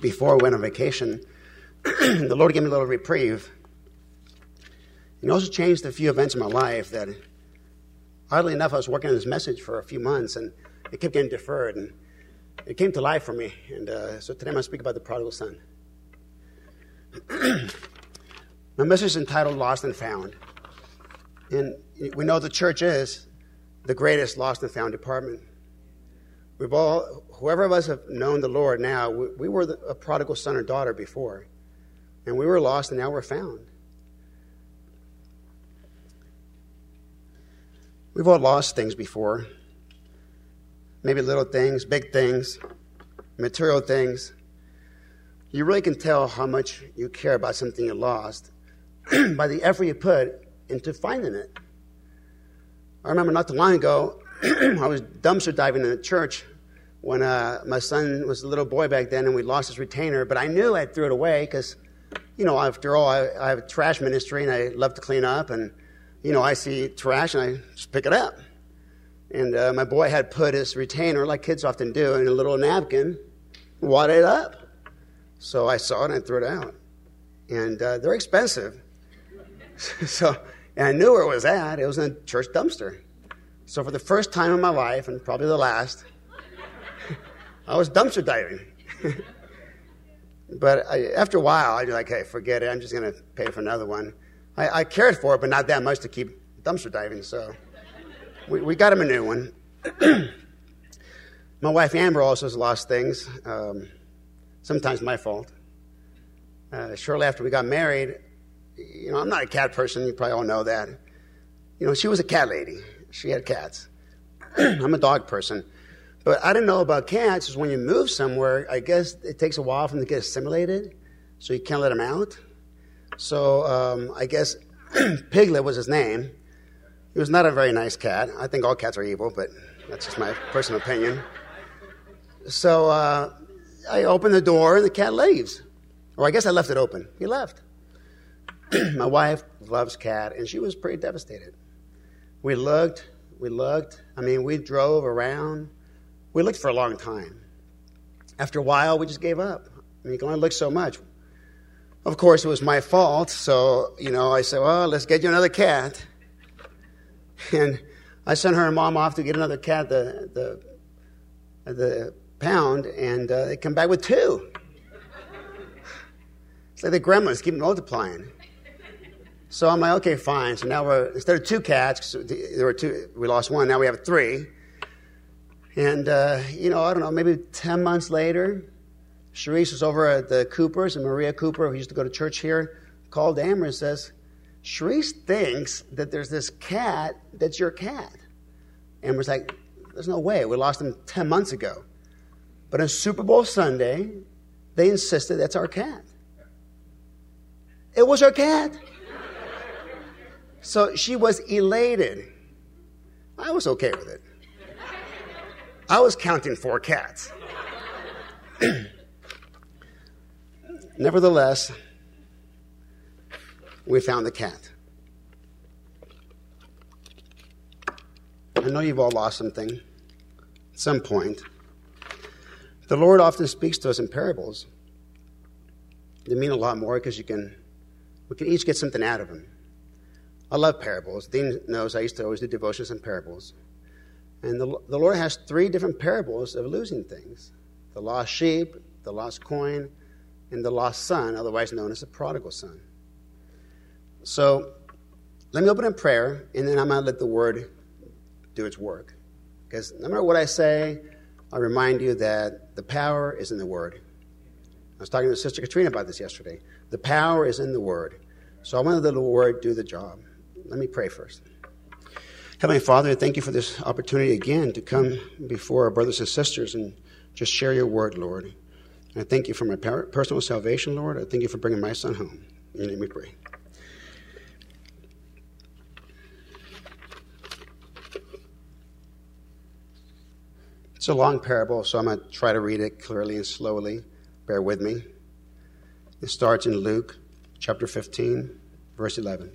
before I went on vacation, the Lord gave me a little reprieve. He also changed a few events in my life that, oddly enough, I was working on this message for a few months and it kept getting deferred. And it came to life for me. And uh, so today I'm going to speak about the prodigal son. my message is entitled Lost and Found. And we know the church is the greatest lost and found department. We've all, whoever of us have known the Lord now, we, we were the, a prodigal son or daughter before. And we were lost and now we're found. We've all lost things before. Maybe little things, big things, material things. You really can tell how much you care about something you lost by the effort you put into finding it. I remember not too long ago, I was dumpster diving in the church when uh, my son was a little boy back then and we lost his retainer, but I knew I threw it away because, you know, after all, I, I have a trash ministry and I love to clean up and you know, I see trash and I just pick it up. And uh, my boy had put his retainer, like kids often do, in a little napkin, wad it up. So I saw it and I threw it out. And uh, they're expensive. so, and I knew where it was at. It was in a church dumpster. So for the first time in my life, and probably the last, I was dumpster diving. but I, after a while, I was like, hey, forget it. I'm just going to pay for another one. I, I, cared for it, but not that much to keep dumpster diving. So we, we got him a new one. my wife Amber also has lost things. Um, sometimes my fault. Uh, shortly after we got married, you know, I'm not a cat person. You probably all know that. You know, she was a cat lady. She had cats. I'm a dog person. But I didn't know about cats is when you move somewhere, I guess it takes a while for them to get assimilated, so you can't let them out. So um, I guess Piglet was his name. He was not a very nice cat. I think all cats are evil, but that's just my personal opinion. So uh, I open the door and the cat leaves. Or I guess I left it open. He left. my wife loves cat, and she was pretty devastated. We looked, we looked. I mean, we drove around. We looked for a long time. After a while, we just gave up. I mean, you can only look so much. Of course, it was my fault, so, you know, I said, well, let's get you another cat. And I sent her and mom off to get another cat, the, the, the pound, and uh, they come back with two. It's like the grandmas keep multiplying. So I'm like, okay, fine. So now we're, instead of two cats, there were two, we lost one, now we have three. And, uh, you know, I don't know, maybe 10 months later, Sharice was over at the Coopers, and Maria Cooper, who used to go to church here, called Amber and says, Sharice thinks that there's this cat that's your cat. Amber's like, there's no way. We lost him 10 months ago. But on Super Bowl Sunday, they insisted that's our cat. It was our cat. So she was elated. I was okay with it. I was counting four cats. Nevertheless, we found the cat. I know you've all lost something at some point. The Lord often speaks to us in parables. They mean a lot more because you can, we can each get something out of them. I love parables. Dean knows I used to always do devotions and parables. And the, the Lord has three different parables of losing things the lost sheep, the lost coin, and the lost son, otherwise known as the prodigal son. So let me open in prayer, and then I'm going to let the word do its work. Because no matter what I say, I remind you that the power is in the word. I was talking to Sister Katrina about this yesterday. The power is in the word. So I want to let the word do the job. Let me pray first. Heavenly Father, thank you for this opportunity again to come before our brothers and sisters and just share your word, Lord. I thank you for my personal salvation, Lord. I thank you for bringing my son home. Name we pray. It's a long parable, so I'm going to try to read it clearly and slowly. Bear with me. It starts in Luke chapter 15, verse 11.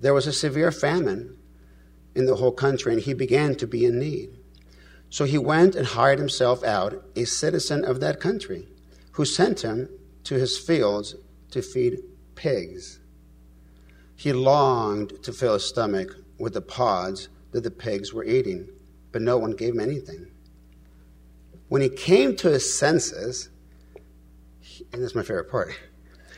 there was a severe famine in the whole country, and he began to be in need. So he went and hired himself out a citizen of that country, who sent him to his fields to feed pigs. He longed to fill his stomach with the pods that the pigs were eating, but no one gave him anything. When he came to his senses, and this is my favorite part,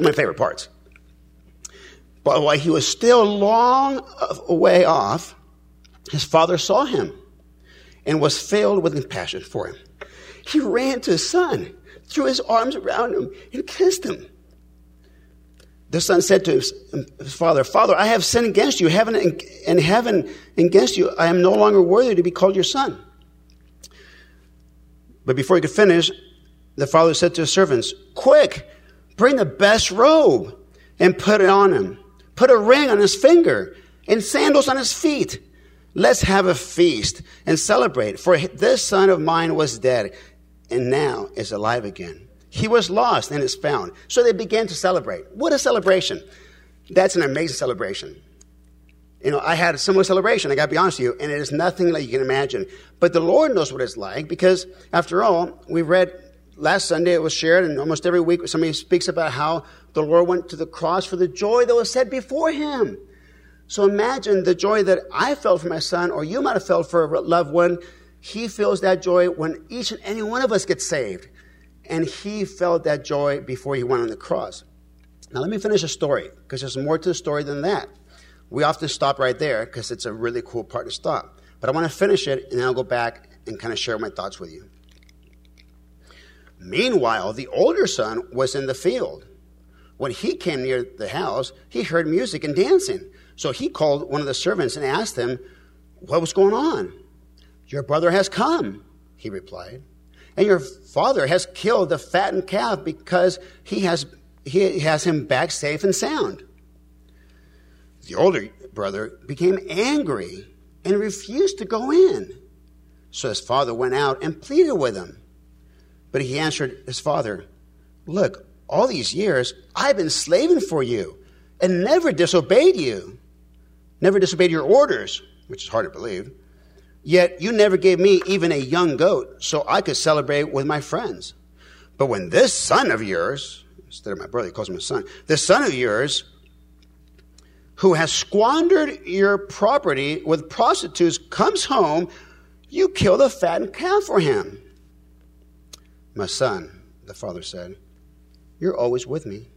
My favorite parts. But while he was still long way off, his father saw him and was filled with compassion for him. He ran to his son, threw his arms around him, and kissed him. The son said to his father, Father, I have sinned against you, heaven and heaven against you. I am no longer worthy to be called your son. But before he could finish, the father said to his servants, Quick, bring the best robe and put it on him put a ring on his finger and sandals on his feet. Let's have a feast and celebrate. For this son of mine was dead and now is alive again. He was lost and is found. So they began to celebrate. What a celebration! That's an amazing celebration. You know, I had a similar celebration, I gotta be honest with you, and it is nothing like you can imagine. But the Lord knows what it's like because, after all, we read last Sunday, it was shared, and almost every week somebody speaks about how the Lord went to the cross for the joy that was set before him. So imagine the joy that I felt for my son, or you might have felt for a loved one. He feels that joy when each and any one of us gets saved. And he felt that joy before he went on the cross. Now, let me finish the story, because there's more to the story than that. We often stop right there because it's a really cool part to stop. But I want to finish it, and then I'll go back and kind of share my thoughts with you. Meanwhile, the older son was in the field. When he came near the house, he heard music and dancing. So he called one of the servants and asked him, What was going on? Your brother has come, he replied. And your father has killed the fattened calf because he has, he has him back safe and sound. The older brother became angry and refused to go in. So his father went out and pleaded with him. But he answered his father, Look, all these years, I've been slaving for you and never disobeyed you, never disobeyed your orders, which is hard to believe. Yet you never gave me even a young goat so I could celebrate with my friends. But when this son of yours, instead of my brother, he calls him a son, this son of yours, who has squandered your property with prostitutes, comes home, you kill the fattened calf for him. My son, the father said, you're always with me,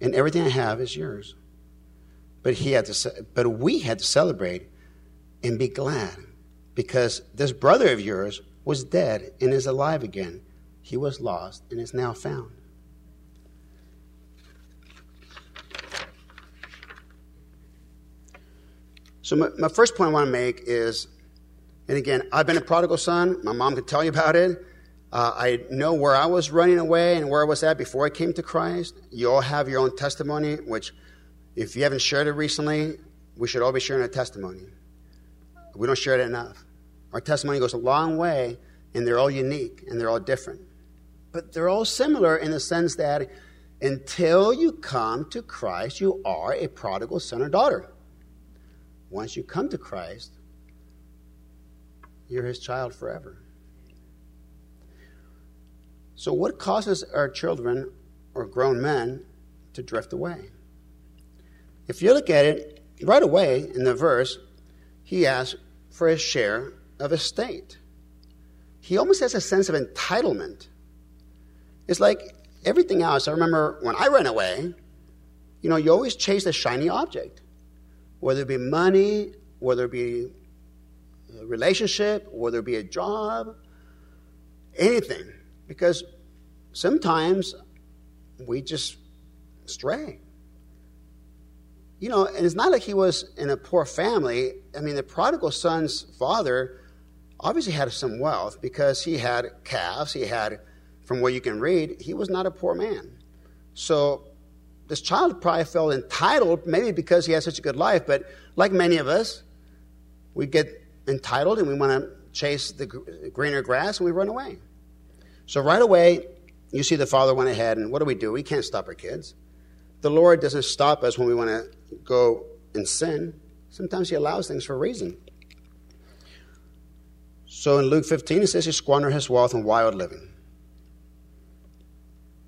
and everything I have is yours. But he had to, but we had to celebrate and be glad because this brother of yours was dead and is alive again. He was lost and is now found. So, my, my, first point I want to make is, and again, I've been a prodigal son. My mom could tell you about it. Uh, I know where I was running away and where I was at before I came to Christ. You all have your own testimony, which, if you haven't shared it recently, we should all be sharing a testimony. We don't share it enough. Our testimony goes a long way, and they're all unique and they're all different. But they're all similar in the sense that until you come to Christ, you are a prodigal son or daughter. Once you come to Christ, you're his child forever. So, what causes our children or grown men to drift away? If you look at it right away in the verse, he asks for his share of estate. he almost has a sense of entitlement. It's like everything else. I remember when I ran away, you know, you always chase a shiny object, whether it be money, whether it be a relationship, whether it be a job, anything. Because sometimes we just stray. You know, and it's not like he was in a poor family. I mean, the prodigal son's father obviously had some wealth because he had calves, he had, from what you can read, he was not a poor man. So this child probably felt entitled, maybe because he had such a good life, but like many of us, we get entitled and we want to chase the greener grass and we run away. So right away, you see the father went ahead, and what do we do? We can't stop our kids. The Lord doesn't stop us when we want to go and sin. Sometimes He allows things for a reason. So in Luke 15, it says he squandered his wealth in wild living.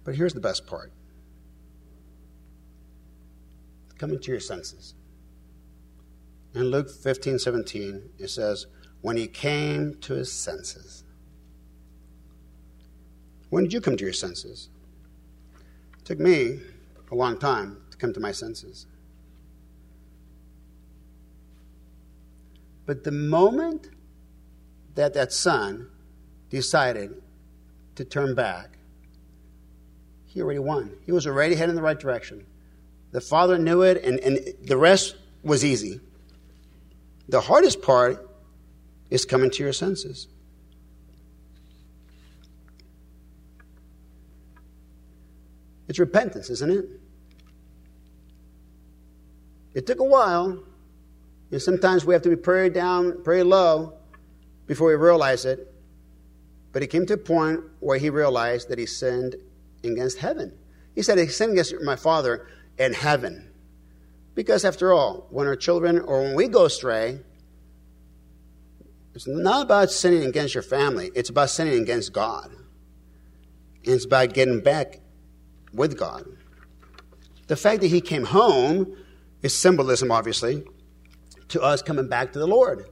But here's the best part coming to your senses. In Luke 15, 17, it says, when he came to his senses. When did you come to your senses? It took me a long time to come to my senses. But the moment that that son decided to turn back, he already won. He was already heading in the right direction. The father knew it, and, and the rest was easy. The hardest part is coming to your senses. It's repentance, isn't it? It took a while. And sometimes we have to be prayed down, pray low before we realize it. But he came to a point where he realized that he sinned against heaven. He said, He sinned against my Father and heaven. Because after all, when our children or when we go astray, it's not about sinning against your family, it's about sinning against God. And it's about getting back with God. The fact that he came home is symbolism, obviously, to us coming back to the Lord,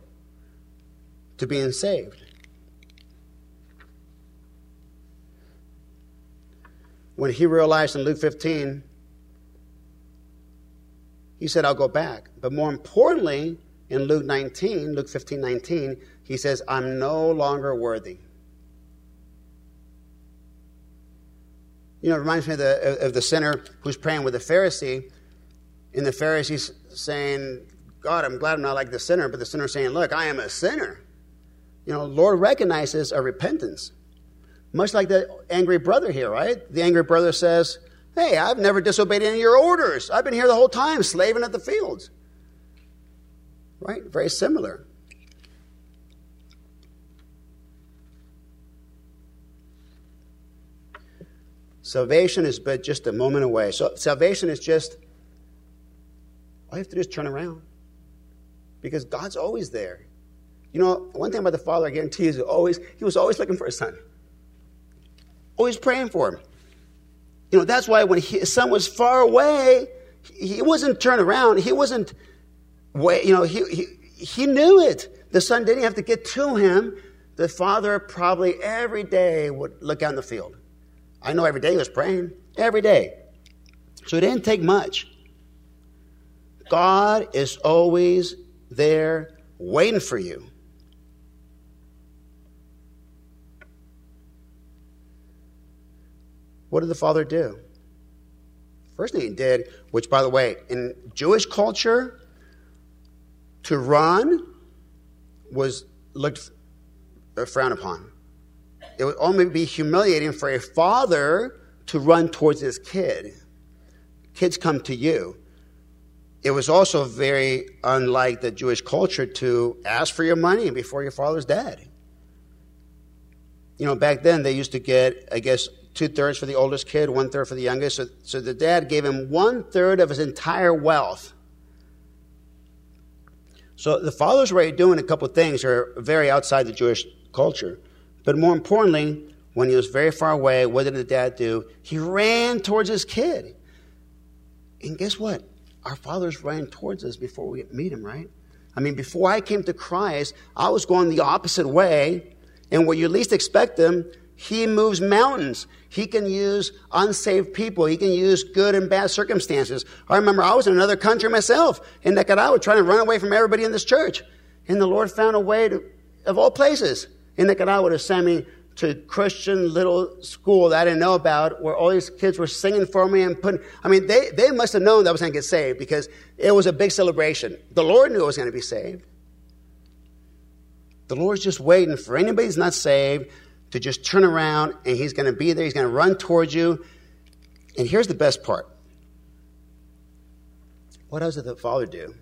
to being saved. When he realized in Luke 15, he said, I'll go back. But more importantly, in Luke 19, Luke 15, 19, he says, I'm no longer worthy. You know, it reminds me of the, of the sinner who's praying with the Pharisee, and the Pharisee's saying, God, I'm glad I'm not like the sinner, but the sinner saying, Look, I am a sinner. You know, Lord recognizes our repentance. Much like the angry brother here, right? The angry brother says, Hey, I've never disobeyed any of your orders. I've been here the whole time, slaving at the fields. Right? Very similar. Salvation is but just a moment away. So salvation is just all you have to do is turn around. Because God's always there. You know, one thing about the Father, I guarantee is always he was always looking for his son. Always praying for him. You know, that's why when his son was far away, he wasn't turned around. He wasn't way, you know, he, he, he knew it. The son didn't have to get to him. The father probably every day would look out in the field I know every day he was praying, every day. So it didn't take much. God is always there waiting for you. What did the father do? First thing he did, which by the way, in Jewish culture, to run was looked uh, frowned upon it would only be humiliating for a father to run towards his kid. Kids come to you. It was also very unlike the Jewish culture to ask for your money before your father's dead. You know, back then they used to get, I guess, two thirds for the oldest kid, one third for the youngest. So, so the dad gave him one third of his entire wealth. So the father's already doing a couple of things are very outside the Jewish culture. But more importantly, when he was very far away, what did the dad do? He ran towards his kid. And guess what? Our fathers ran towards us before we meet him, right? I mean, before I came to Christ, I was going the opposite way, And where you least expect him, he moves mountains. He can use unsaved people. He can use good and bad circumstances. I remember I was in another country myself in Nicaragua trying to run away from everybody in this church. And the Lord found a way to, of all places, in Nicaragua to send me to Christian little school that I didn't know about where all these kids were singing for me and putting, I mean, they, they must have known that I was going to get saved because it was a big celebration. The Lord knew I was going to be saved. The Lord's just waiting for anybody who's not saved to just turn around and He's going to be there. He's going to run towards you. And here's the best part. What else did the Father do?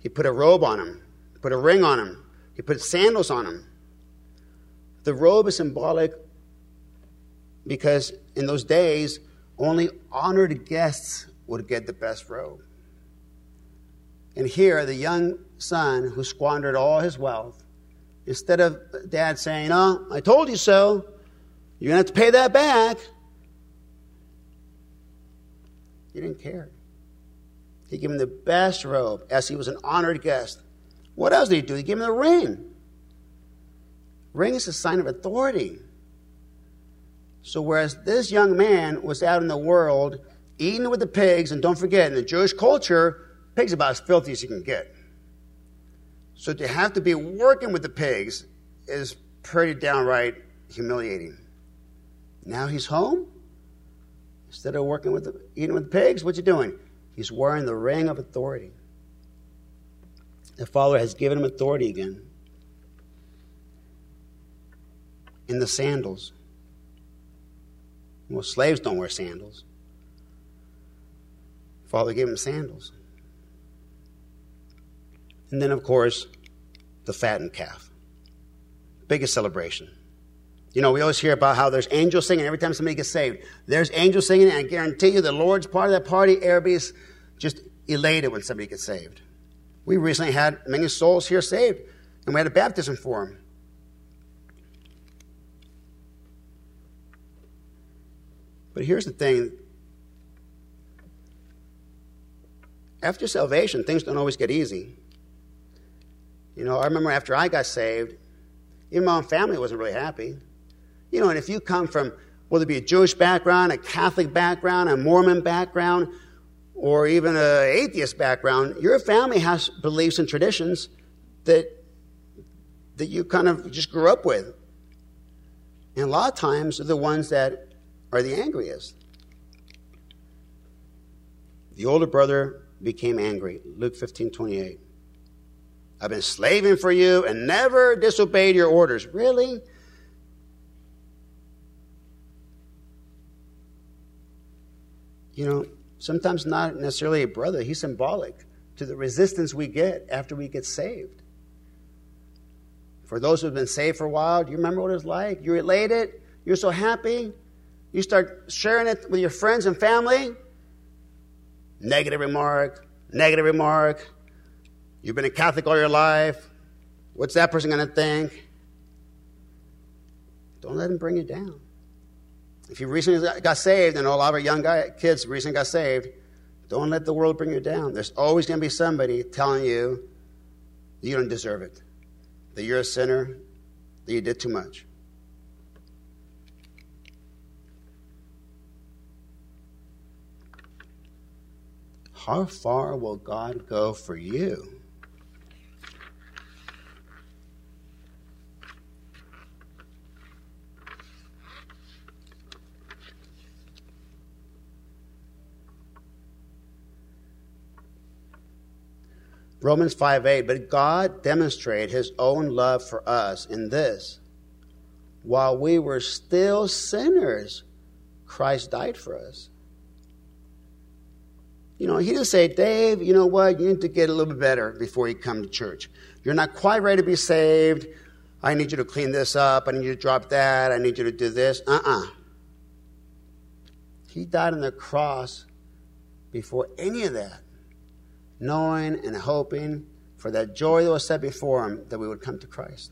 He put a robe on him, put a ring on him, he put sandals on him. The robe is symbolic because in those days, only honored guests would get the best robe. And here, the young son who squandered all his wealth, instead of dad saying, Oh, I told you so, you're going to have to pay that back, he didn't care. He gave him the best robe as he was an honored guest. What else did he do? He gave him the ring. Ring is a sign of authority. So, whereas this young man was out in the world eating with the pigs, and don't forget, in the Jewish culture, pigs are about as filthy as you can get. So, to have to be working with the pigs is pretty downright humiliating. Now he's home. Instead of working with the, eating with the pigs, what's he doing? He's wearing the ring of authority. The Father has given him authority again. In the sandals. Well, slaves don't wear sandals. Father gave him sandals. And then, of course, the fattened calf. Biggest celebration. You know, we always hear about how there's angels singing every time somebody gets saved. There's angels singing, and I guarantee you the Lord's part of that party. Everybody's just elated when somebody gets saved. We recently had many souls here saved, and we had a baptism for them. But here's the thing after salvation, things don't always get easy. You know, I remember after I got saved, even my own family wasn't really happy. You know, and if you come from whether it be a Jewish background, a Catholic background, a Mormon background, or even an atheist background, your family has beliefs and traditions that that you kind of just grew up with. And a lot of times, they're the ones that are the angriest. The older brother became angry. Luke 15 28. I've been slaving for you and never disobeyed your orders. Really? You know, sometimes not necessarily a brother, he's symbolic to the resistance we get after we get saved. For those who've been saved for a while, do you remember what it was like? You're elated, you're so happy, you start sharing it with your friends and family. Negative remark, negative remark. You've been a Catholic all your life. What's that person going to think? Don't let him bring you down. If you recently got saved, and a lot of our young guy, kids recently got saved, don't let the world bring you down. There's always going to be somebody telling you you don't deserve it, that you're a sinner, that you did too much. How far will God go for you? Romans 5 8, but God demonstrated his own love for us in this. While we were still sinners, Christ died for us. You know, he didn't say, Dave, you know what? You need to get a little bit better before you come to church. You're not quite ready to be saved. I need you to clean this up. I need you to drop that. I need you to do this. Uh uh-uh. uh He died on the cross before any of that, knowing and hoping for that joy that was set before him that we would come to Christ.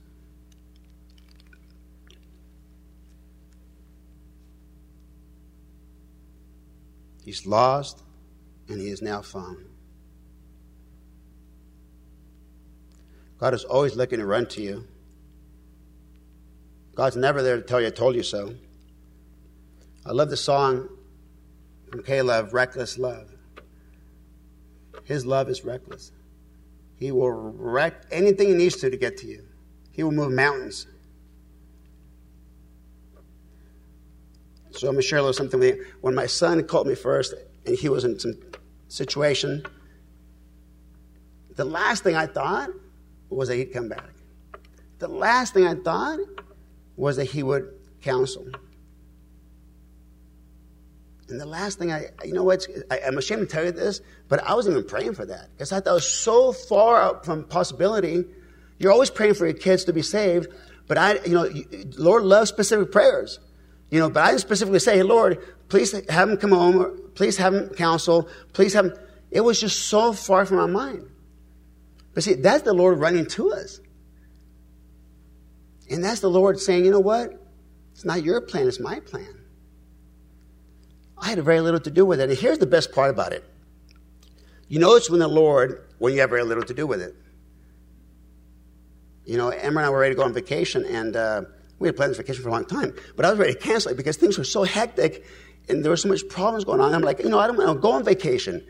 He's lost and he is now found. God is always looking to run to you. God's never there to tell you, I told you so. I love the song from Caleb, Reckless Love. His love is reckless. He will wreck anything he needs to to get to you. He will move mountains. So I'm going to share a little something with you. When my son called me first, and he was in some situation, the last thing I thought was that he'd come back. The last thing I thought was that he would counsel. And the last thing I, you know what, I, am ashamed to tell you this, but I wasn't even praying for that because I thought it was so far out from possibility. You're always praying for your kids to be saved, but I, you know, Lord loves specific prayers. You know, but I didn't specifically say, hey, Lord, please have him come home, please have him counsel, please have him. It was just so far from my mind. But see, that's the Lord running to us. And that's the Lord saying, you know what? It's not your plan, it's my plan. I had very little to do with it. And here's the best part about it. You it's when the Lord, when you have very little to do with it. You know, Emma and I were ready to go on vacation, and uh, we had planned this vacation for a long time, but I was ready to cancel it because things were so hectic and there were so much problems going on. I'm like, you know, I don't want to go on vacation.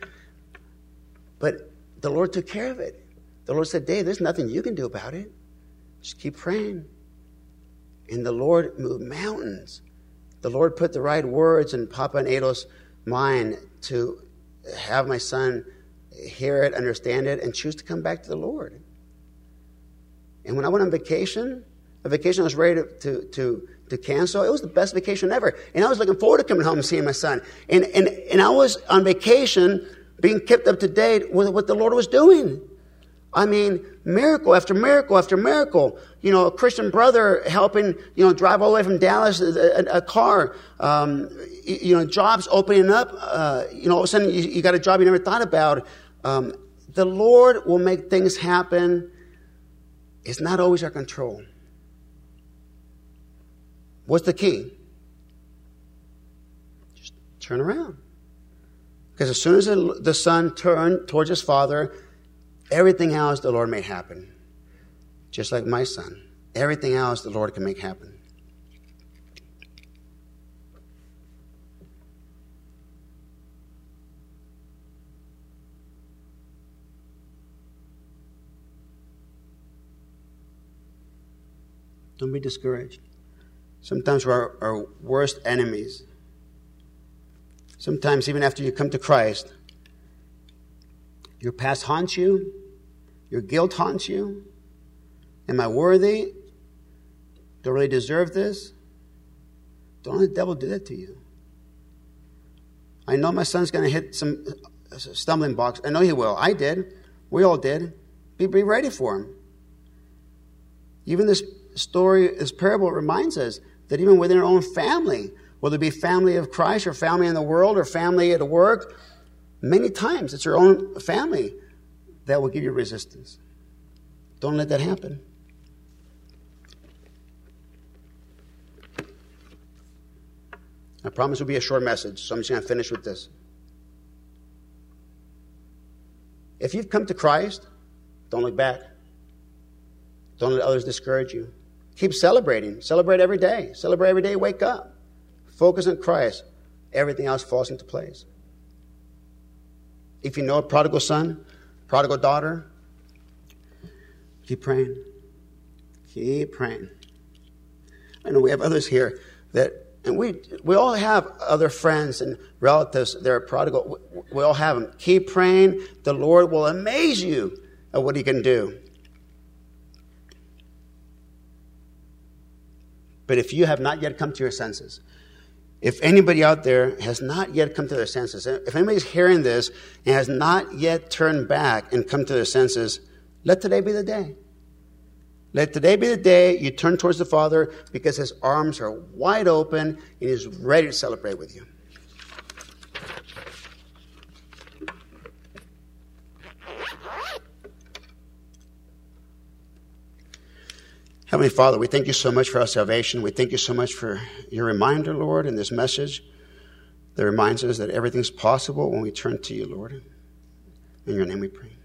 But the Lord took care of it. The Lord said, Dave, there's nothing you can do about it. Just keep praying. And the Lord moved mountains. The Lord put the right words in Papa and Ado's mind to have my son hear it, understand it, and choose to come back to the Lord. And when I went on vacation, a vacation I was ready to, to, to, to cancel, it was the best vacation ever. And I was looking forward to coming home and seeing my son. And, and, and I was on vacation being kept up to date with what the Lord was doing. I mean, miracle after miracle after miracle. You know, a Christian brother helping, you know, drive all the way from Dallas a, a, a car. Um, you know, jobs opening up. Uh, you know, all of a sudden you, you, got a job you never thought about. Um, the Lord will make things happen. It's not always our control. What's the key? Just turn around. Because as soon as the son turned towards his father, Everything else the Lord made happen. Just like my son. Everything else the Lord can make happen. Don't be discouraged. Sometimes we're our, worst enemies. Sometimes, even after you come to Christ, your past haunts you. Your guilt haunts you. Am I worthy? Do I really deserve this? Don't let the devil do that to you. I know my son's going to hit some uh, stumbling blocks. I know he will. I did. We all did. Be, be ready for him. Even this story, this parable reminds us that even within our own family, whether it be family of Christ or family in the world or family at work, Many times it's your own family that will give you resistance. Don't let that happen. I promise it will be a short message, so I'm just going to finish with this. If you've come to Christ, don't look back. Don't let others discourage you. Keep celebrating. Celebrate every day. Celebrate every day. Wake up. Focus on Christ. Everything else falls into place. If you know a prodigal son, prodigal daughter, keep praying. Keep praying. I know we have others here that, and we, we all have other friends and relatives that are prodigal. We all have them. Keep praying. The Lord will amaze you at what He can do. But if you have not yet come to your senses, if anybody out there has not yet come to their senses, if anybody's hearing this and has not yet turned back and come to their senses, let today be the day. Let today be the day you turn towards the Father because his arms are wide open and he's ready to celebrate with you. Heavenly Father, we thank you so much for our salvation. We thank you so much for your reminder, Lord, in this message that reminds us that everything's possible when we turn to you, Lord. In your name we pray.